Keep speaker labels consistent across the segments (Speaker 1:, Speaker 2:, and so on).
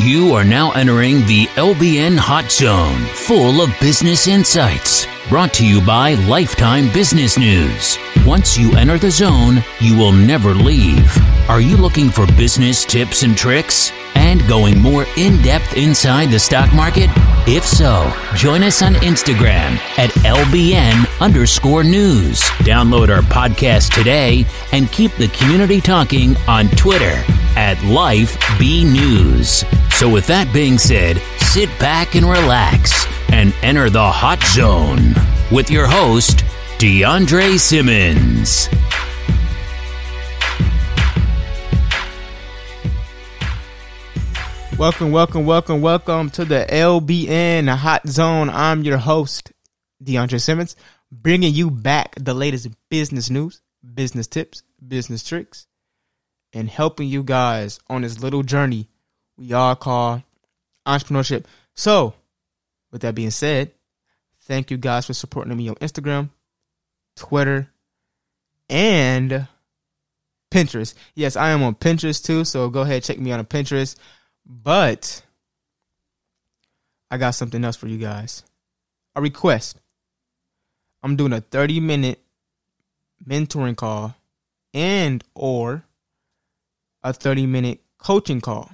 Speaker 1: You are now entering the LBN Hot Zone, full of business insights. Brought to you by Lifetime Business News. Once you enter the zone, you will never leave. Are you looking for business tips and tricks? And going more in depth inside the stock market? If so, join us on Instagram at LBN underscore news. Download our podcast today and keep the community talking on Twitter at Life B News. So, with that being said, sit back and relax and enter the hot zone with your host, DeAndre Simmons.
Speaker 2: Welcome, welcome, welcome, welcome to the LBN Hot Zone. I'm your host, DeAndre Simmons, bringing you back the latest business news, business tips, business tricks, and helping you guys on this little journey we all call entrepreneurship. So, with that being said, thank you guys for supporting me on Instagram, Twitter, and Pinterest. Yes, I am on Pinterest too, so go ahead check me out on Pinterest. But I got something else for you guys. A request. I'm doing a 30 minute mentoring call and or a 30 minute coaching call.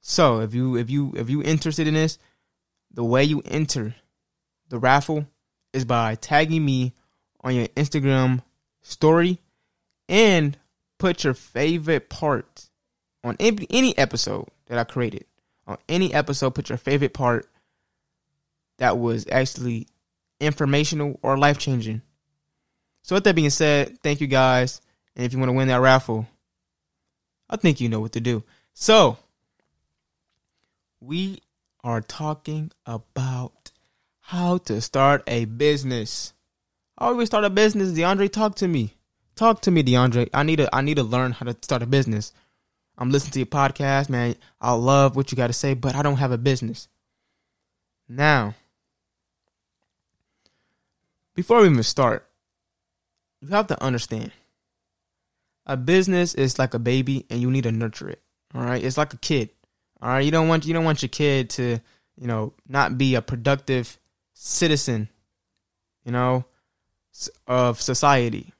Speaker 2: So if you if you if you interested in this, the way you enter the raffle is by tagging me on your Instagram story and put your favorite part on any, any episode that I created. On any episode, put your favorite part that was actually informational or life changing. So, with that being said, thank you guys. And if you want to win that raffle, I think you know what to do. So, we are talking about how to start a business. How do we start a business? DeAndre, talk to me. Talk to me, DeAndre. I need to I need to learn how to start a business. I'm listening to your podcast, man. I love what you got to say, but I don't have a business. Now, before we even start, you have to understand a business is like a baby and you need to nurture it. All right. It's like a kid. All right. You don't want you don't want your kid to, you know, not be a productive citizen, you know, of society.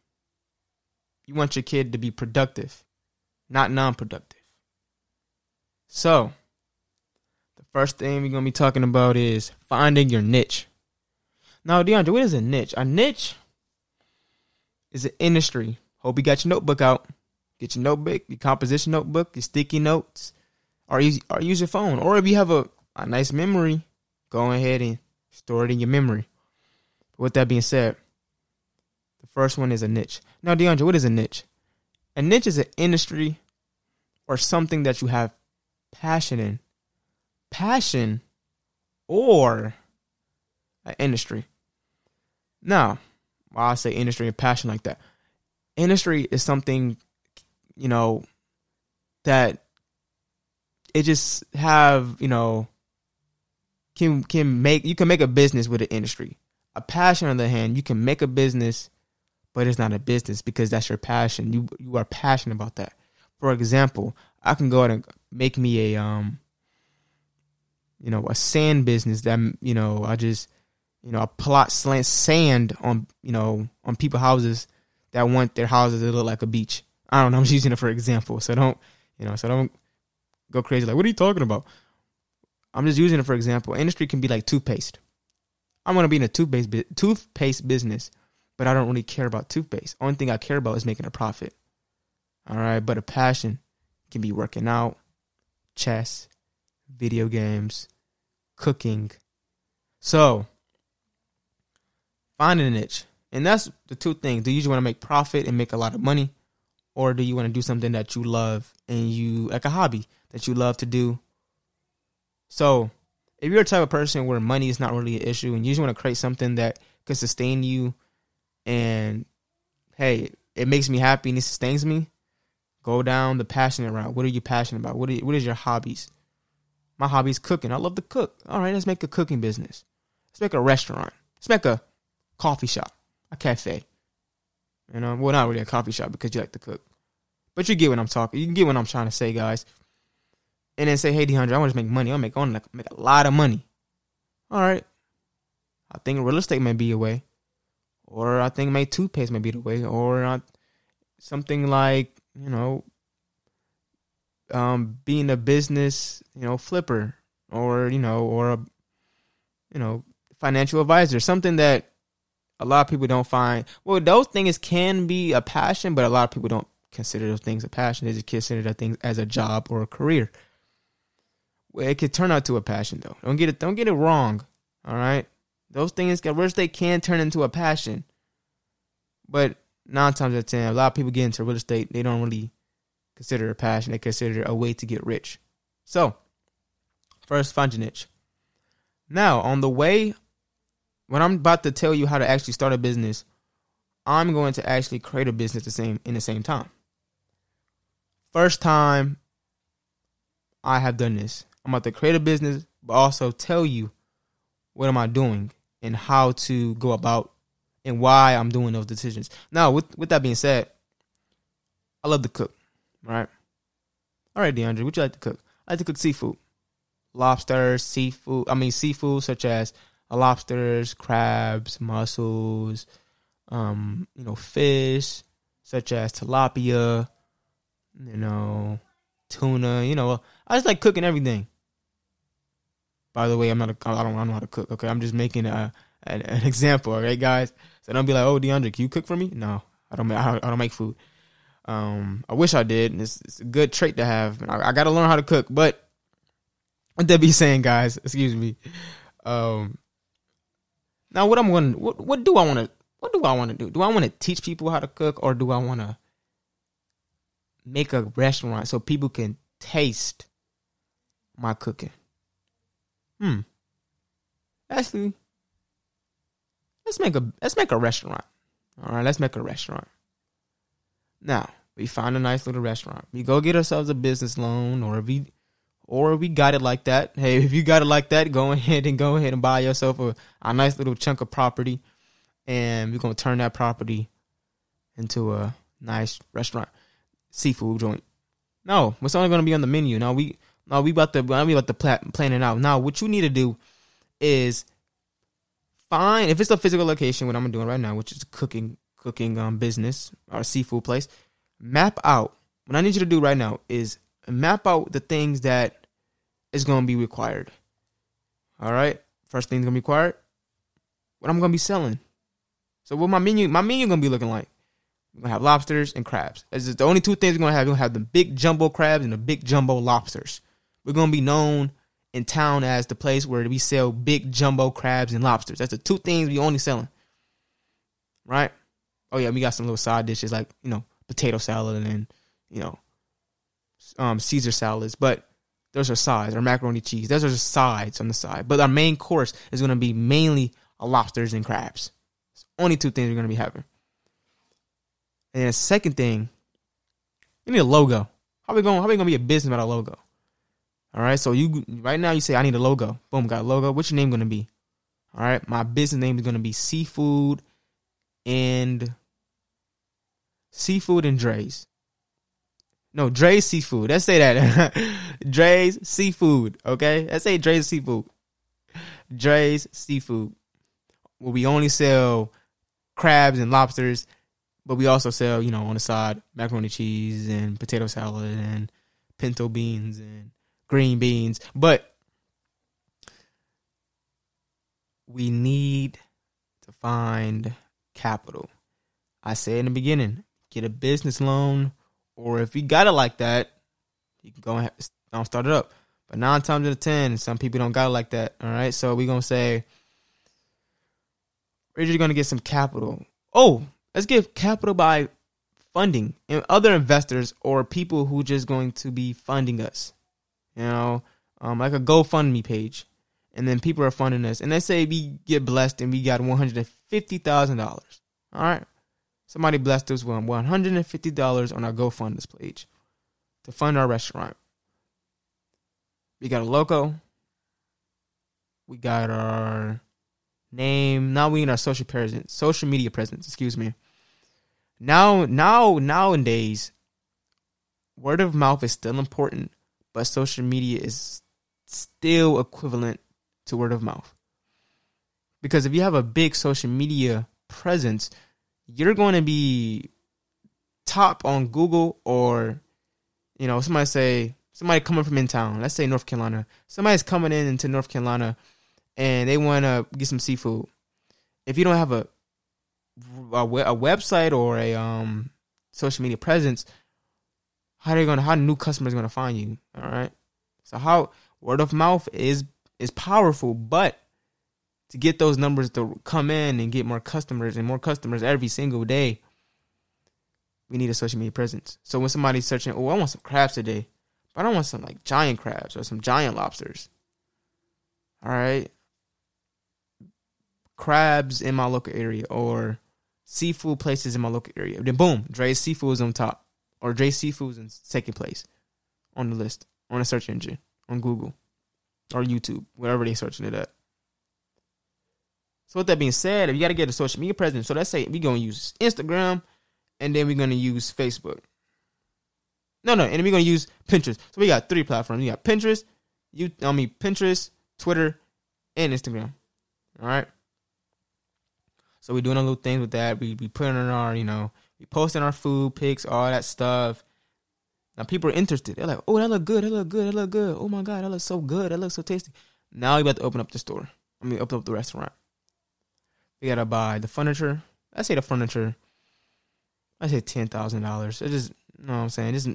Speaker 2: You want your kid to be productive not non productive. So, the first thing we're going to be talking about is finding your niche. Now, DeAndre, what is a niche? A niche is an industry. Hope you got your notebook out. Get your notebook, your composition notebook, your sticky notes, or use, or use your phone. Or if you have a, a nice memory, go ahead and store it in your memory. But with that being said, the first one is a niche. Now, DeAndre, what is a niche? A niche is an industry or something that you have passion in. Passion or an industry. Now, why I say industry and passion like that. Industry is something, you know, that it just have, you know, can can make you can make a business with an industry. A passion on the hand, you can make a business, but it's not a business because that's your passion. You you are passionate about that for example, I can go out and make me a um you know, a sand business that you know, I just you know, I plot slant sand on you know, on people houses that want their houses to look like a beach. I don't know, I'm just using it for example. So don't you know, so don't go crazy like what are you talking about? I'm just using it for example. Industry can be like toothpaste. I want to be in a toothpaste toothpaste business, but I don't really care about toothpaste. Only thing I care about is making a profit. All right, but a passion can be working out, chess, video games, cooking. So, find a niche. And that's the two things. Do you just want to make profit and make a lot of money? Or do you want to do something that you love and you, like a hobby that you love to do? So, if you're a type of person where money is not really an issue and you just want to create something that can sustain you and, hey, it makes me happy and it sustains me, Go down the passionate route. What are you passionate about? What are what is your hobbies? My hobby is cooking. I love to cook. All right, let's make a cooking business. Let's make a restaurant. Let's make a coffee shop, a cafe. You know, well, not really a coffee shop because you like to cook, but you get what I'm talking. You get what I'm trying to say, guys. and then say, "Hey, DeAndre, I want to make money. I to make, I want to make a lot of money." All right, I think real estate may be a way, or I think maybe toothpaste may be the way, or uh, something like you know, um, being a business, you know, flipper, or you know, or a, you know, financial advisor, something that a lot of people don't find. Well, those things can be a passion, but a lot of people don't consider those things a passion. They just consider those things as a job or a career. Well, it could turn out to a passion though. Don't get it. Don't get it wrong. All right, those things, real estate can turn into a passion, but nine times out of ten, a lot of people get into real estate. They don't really consider a passion. They consider a way to get rich. So, first, find your niche. Now, on the way, when I'm about to tell you how to actually start a business, I'm going to actually create a business the same in the same time. First time I have done this. I'm about to create a business, but also tell you what am I doing and how to go about and why I'm doing those decisions. Now, with with that being said, I love to cook. Right. All right, DeAndre, what you like to cook? I like to cook seafood, lobster, seafood. I mean, seafood such as lobsters, crabs, mussels, um, you know, fish such as tilapia, you know, tuna. You know, I just like cooking everything. By the way, I'm not. A, I don't. I don't know how to cook. Okay, I'm just making a an, an example. All right, guys. So don't be like, "Oh, DeAndre, can you cook for me?" No, I don't. I don't make food. Um, I wish I did. It's, it's a good trait to have. I, I got to learn how to cook. But what that be saying, guys? Excuse me. Um, now what I'm going, what what do I want to, what do I want to do? Do I want to teach people how to cook, or do I want to make a restaurant so people can taste my cooking? Hmm. Actually, let's make a let's make a restaurant. All right, let's make a restaurant. Now, we find a nice little restaurant. We go get ourselves a business loan or if we or we got it like that. Hey, if you got it like that, go ahead and go ahead and buy yourself a, a nice little chunk of property and we're gonna turn that property into a nice restaurant. Seafood joint. No, what's only gonna be on the menu. Now we now we about to we about to plan, plan it out. Now what you need to do is find if it's a physical location, what I'm doing right now, which is cooking cooking um, business or seafood place, map out. What I need you to do right now is map out the things that is going to be required. All right. First thing's going to be required. What I'm going to be selling. So what my menu, my menu going to be looking like. We're going to have lobsters and crabs. That's the only two things we're going to have. We're going to have the big jumbo crabs and the big jumbo lobsters. We're going to be known in town as the place where we sell big jumbo crabs and lobsters. That's the two things we only selling. Right? oh yeah, we got some little side dishes like you know potato salad and then you know um, Caesar salads, but those are sides or macaroni cheese. Those are sides on the side. But our main course is going to be mainly lobsters and crabs. It's only two things we're going to be having. And then the second thing, you need a logo. How we going? How we going to be a business without a logo? All right. So you right now you say I need a logo. Boom, got a logo. What's your name going to be? All right. My business name is going to be Seafood and Seafood and Dre's. No, Dre's Seafood. Let's say that. Dre's Seafood. Okay? Let's say Dre's Seafood. Dre's Seafood. Where we only sell crabs and lobsters, but we also sell, you know, on the side, macaroni cheese and potato salad and pinto beans and green beans. But we need to find capital. I said in the beginning, get a business loan, or if you got it like that, you can go and start it up. But nine times out of ten, some people don't got it like that. All right, so we're gonna say we're just gonna get some capital. Oh, let's get capital by funding and other investors or people who just going to be funding us. You know, um, like a GoFundMe page, and then people are funding us. And let's say we get blessed and we got one hundred and fifty thousand dollars. All right, Somebody blessed us with $150 on our GoFundMe page to fund our restaurant. We got a logo. We got our name. Now we need our social presence, social media presence. Excuse me. Now, now, nowadays, word of mouth is still important, but social media is still equivalent to word of mouth. Because if you have a big social media presence, you're going to be top on Google or, you know, somebody say, somebody coming from in town, let's say North Carolina, somebody's coming in into North Carolina and they want to get some seafood. If you don't have a, a, a website or a um, social media presence, how are they gonna how new customers gonna find you? All right. So how word of mouth is is powerful, but to get those numbers to come in and get more customers and more customers every single day, we need a social media presence. So when somebody's searching, oh, I want some crabs today, but I don't want some like giant crabs or some giant lobsters. All right. Crabs in my local area or seafood places in my local area. Then boom, Dre's Seafood is on top or Dre Seafood's in second place on the list on a search engine on Google or YouTube, wherever they're searching it at. So with that being said, if you got to get a social media presence, so let's say we're gonna use Instagram, and then we're gonna use Facebook. No, no, and we're gonna use Pinterest. So we got three platforms. You got Pinterest, you I mean Pinterest, Twitter, and Instagram. All right. So we're doing a little things with that. We we putting on our, you know, we posting our food pics, all that stuff. Now people are interested. They're like, "Oh, that look good. That look good. That look good. Oh my god, that looks so good. That looks so tasty." Now you got to open up the store. I mean, open up the restaurant. You gotta buy the furniture. I say the furniture. I say ten thousand dollars. I just, you know what I'm saying. Just,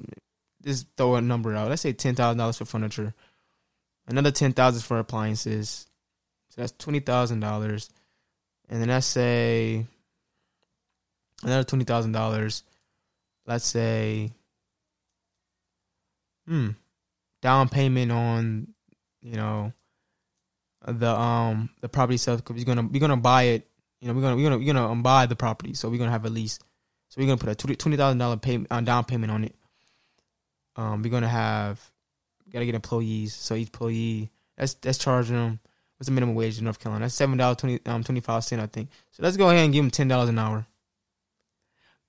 Speaker 2: just throw a number out. Let's say ten thousand dollars for furniture. Another ten thousand for appliances. So that's twenty thousand dollars. And then I say another twenty thousand dollars. Let's say, hmm, down payment on, you know, the um the property itself because we're gonna we're gonna buy it. You know, we're gonna we're gonna we're gonna um, buy the property, so we're gonna have a lease. So we're gonna put a twenty thousand dollar payment uh, down payment on it. Um, we're gonna have gotta get employees. So each employee that's that's charging them. What's the minimum wage in North Carolina? That's seven dollars twenty um twenty five cent, I think. So let's go ahead and give them ten dollars an hour.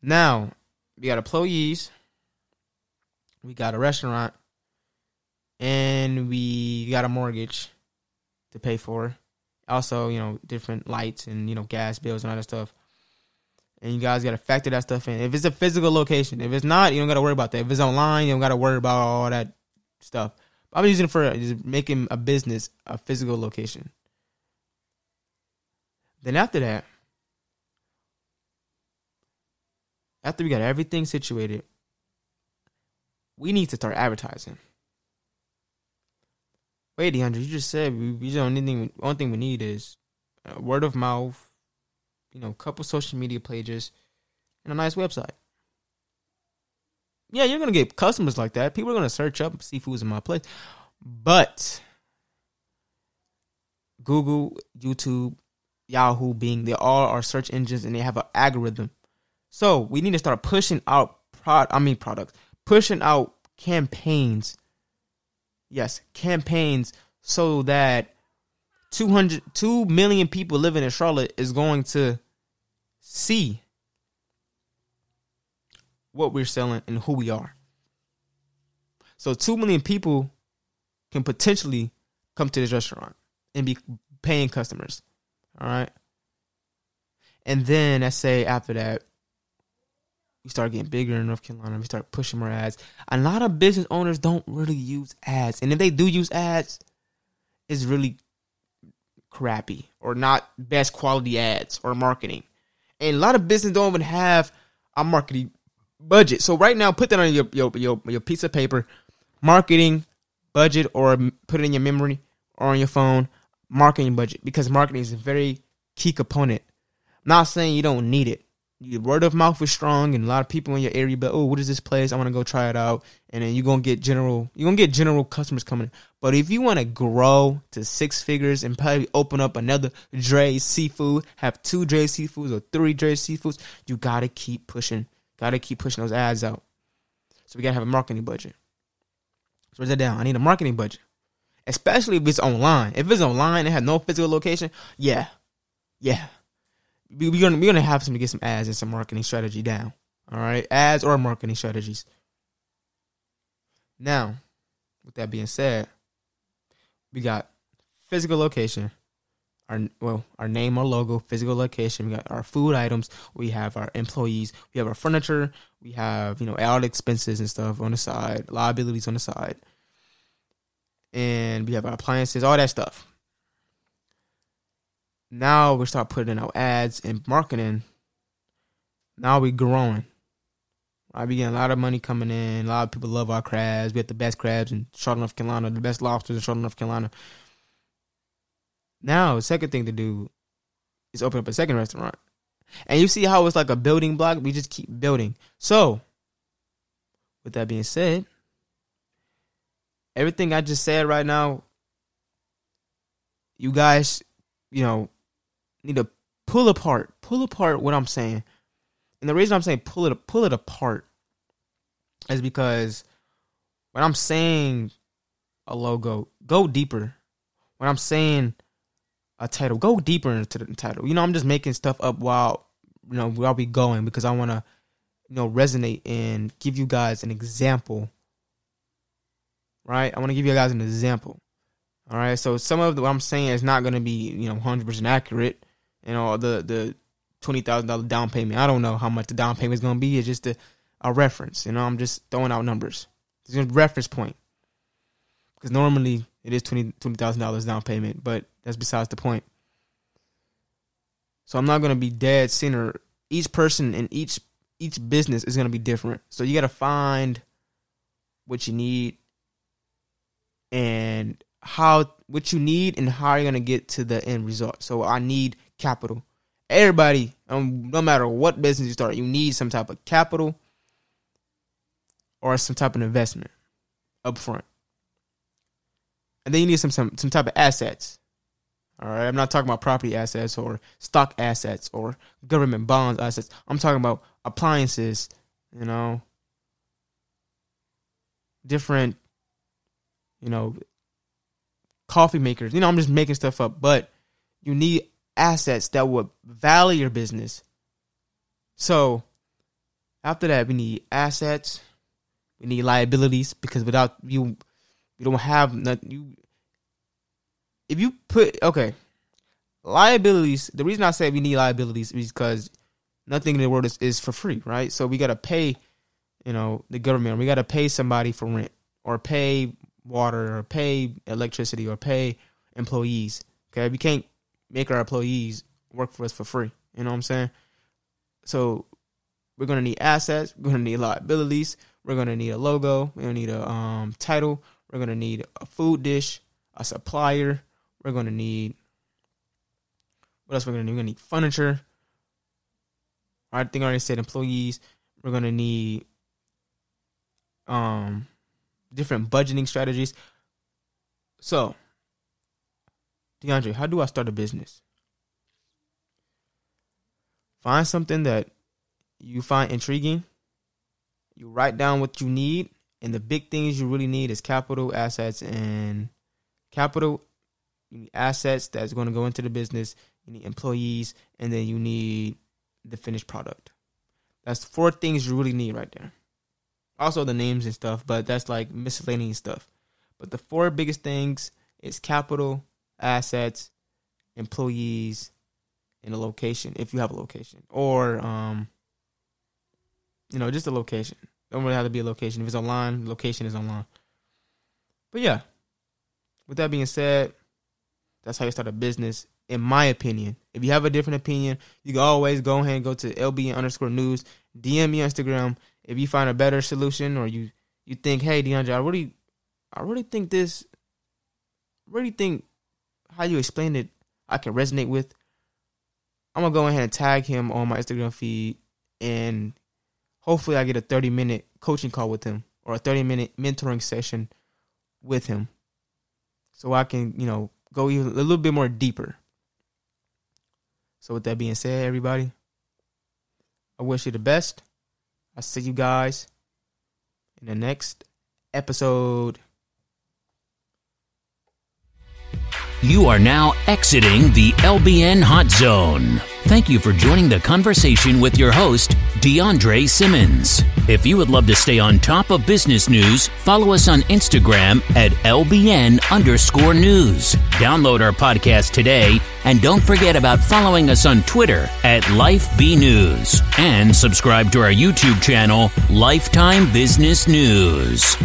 Speaker 2: Now, we got employees, we got a restaurant, and we got a mortgage to pay for. Also, you know, different lights and, you know, gas bills and all that stuff. And you guys got to factor that stuff in. If it's a physical location, if it's not, you don't got to worry about that. If it's online, you don't got to worry about all that stuff. I'm using it for making a business a physical location. Then after that, after we got everything situated, we need to start advertising. Wait, DeAndre, you just said we, we don't anything. One thing we need is uh, word of mouth, you know, a couple social media pages, and a nice website. Yeah, you're gonna get customers like that. People are gonna search up seafoods in my place, but Google, YouTube, Yahoo, Bing, they all are search engines and they have an algorithm so we need to start pushing out pro I mean products, pushing out campaigns. Yes, campaigns so that 200 2 million people living in Charlotte is going to see what we're selling and who we are. So 2 million people can potentially come to this restaurant and be paying customers. All right. And then I say after that, we start getting bigger in North Carolina. We start pushing more ads. A lot of business owners don't really use ads, and if they do use ads, it's really crappy or not best quality ads or marketing. And a lot of business don't even have a marketing budget. So right now, put that on your your your, your piece of paper, marketing budget, or put it in your memory or on your phone, marketing budget, because marketing is a very key component. I'm not saying you don't need it your word of mouth is strong and a lot of people in your area but oh what is this place? I want to go try it out. And then you're gonna get general you're gonna get general customers coming but if you want to grow to six figures and probably open up another Dre seafood have two Dre seafoods or three Dre seafoods you gotta keep pushing. Gotta keep pushing those ads out. So we gotta have a marketing budget. So write that down. I need a marketing budget. Especially if it's online. If it's online and have no physical location yeah. Yeah we're gonna we're gonna have to get some ads and some marketing strategy down. All right, ads or marketing strategies. Now, with that being said, we got physical location, our well, our name, our logo, physical location. We got our food items. We have our employees. We have our furniture. We have you know all the expenses and stuff on the side, liabilities on the side, and we have our appliances, all that stuff. Now we start putting out ads and marketing. Now we're growing. I be getting a lot of money coming in. A lot of people love our crabs. We have the best crabs in Charlotte, North Carolina, the best lobsters in Charlotte, North Carolina. Now, the second thing to do is open up a second restaurant. And you see how it's like a building block? We just keep building. So, with that being said, everything I just said right now, you guys, you know, need to pull apart, pull apart what I'm saying. And the reason I'm saying pull it pull it apart is because when I'm saying a logo, go deeper. When I'm saying a title, go deeper into the title. You know, I'm just making stuff up while you know while we going because I want to you know resonate and give you guys an example. Right? I want to give you guys an example. All right. So some of the, what I'm saying is not going to be you know 100 percent accurate. You know the the twenty thousand dollar down payment. I don't know how much the down payment is going to be. It's just a, a reference. You know, I'm just throwing out numbers. It's a reference point because normally it is twenty twenty thousand dollars down payment, but that's besides the point. So I'm not gonna be dead center. Each person in each each business is gonna be different. So you gotta find what you need and how what you need and how you're gonna get to the end result. So I need capital. Everybody, um, no matter what business you start, you need some type of capital or some type of investment up front and then you need some some some type of assets. All right, I'm not talking about property assets or stock assets or government bonds assets. I'm talking about appliances, you know, different, you know, coffee makers. You know, I'm just making stuff up, but you need assets that would value your business. So after that, we need assets. We need liabilities because without you you don't have nothing. You if you put okay liabilities. The reason I say we need liabilities is because nothing in the world is, is for free, right? So we gotta pay, you know, the government. We gotta pay somebody for rent or pay water or pay electricity or pay employees. Okay, we can't make our employees work for us for free. You know what I'm saying? So we're gonna need assets. We're gonna need liabilities. We're gonna need a logo. We're gonna need a um, title. We're to need a food dish, a supplier. We're to need what else we're to need? We're to need furniture. I think I already said employees. We're to need um different budgeting strategies. So, DeAndre, how do I start a business? Find something that you find intriguing. You write down what you need and the big things you really need is capital, assets, and capital. You need assets that's going to go into the business. You need employees, and then you need the finished product. That's four things you really need right there. Also the names and stuff, but that's like miscellaneous stuff. But the four biggest things is capital, assets, employees, and a location if you have a location, or um, you know, just a location. Don't really have to be a location. If it's online, location is online. But yeah, with that being said, that's how you start a business, in my opinion. If you have a different opinion, you can always go ahead and go to LBN underscore news, DM me Instagram. If you find a better solution or you you think, hey DeAndre, I really I really think this really think how you explain it I can resonate with. I'm gonna go ahead and tag him on my Instagram feed and hopefully I get a 30 minute coaching call with him or a 30 minute mentoring session with him so I can, you know, go even a little bit more deeper. So with that being said, everybody, I wish you the best. I'll see you guys in the next episode.
Speaker 1: You are now exiting the LBN Hot Zone. Thank you for joining the conversation with your host, DeAndre Simmons. If you would love to stay on top of business news, follow us on Instagram at LBN underscore news. Download our podcast today and don't forget about following us on Twitter at Life B News and subscribe to our YouTube channel, Lifetime Business News.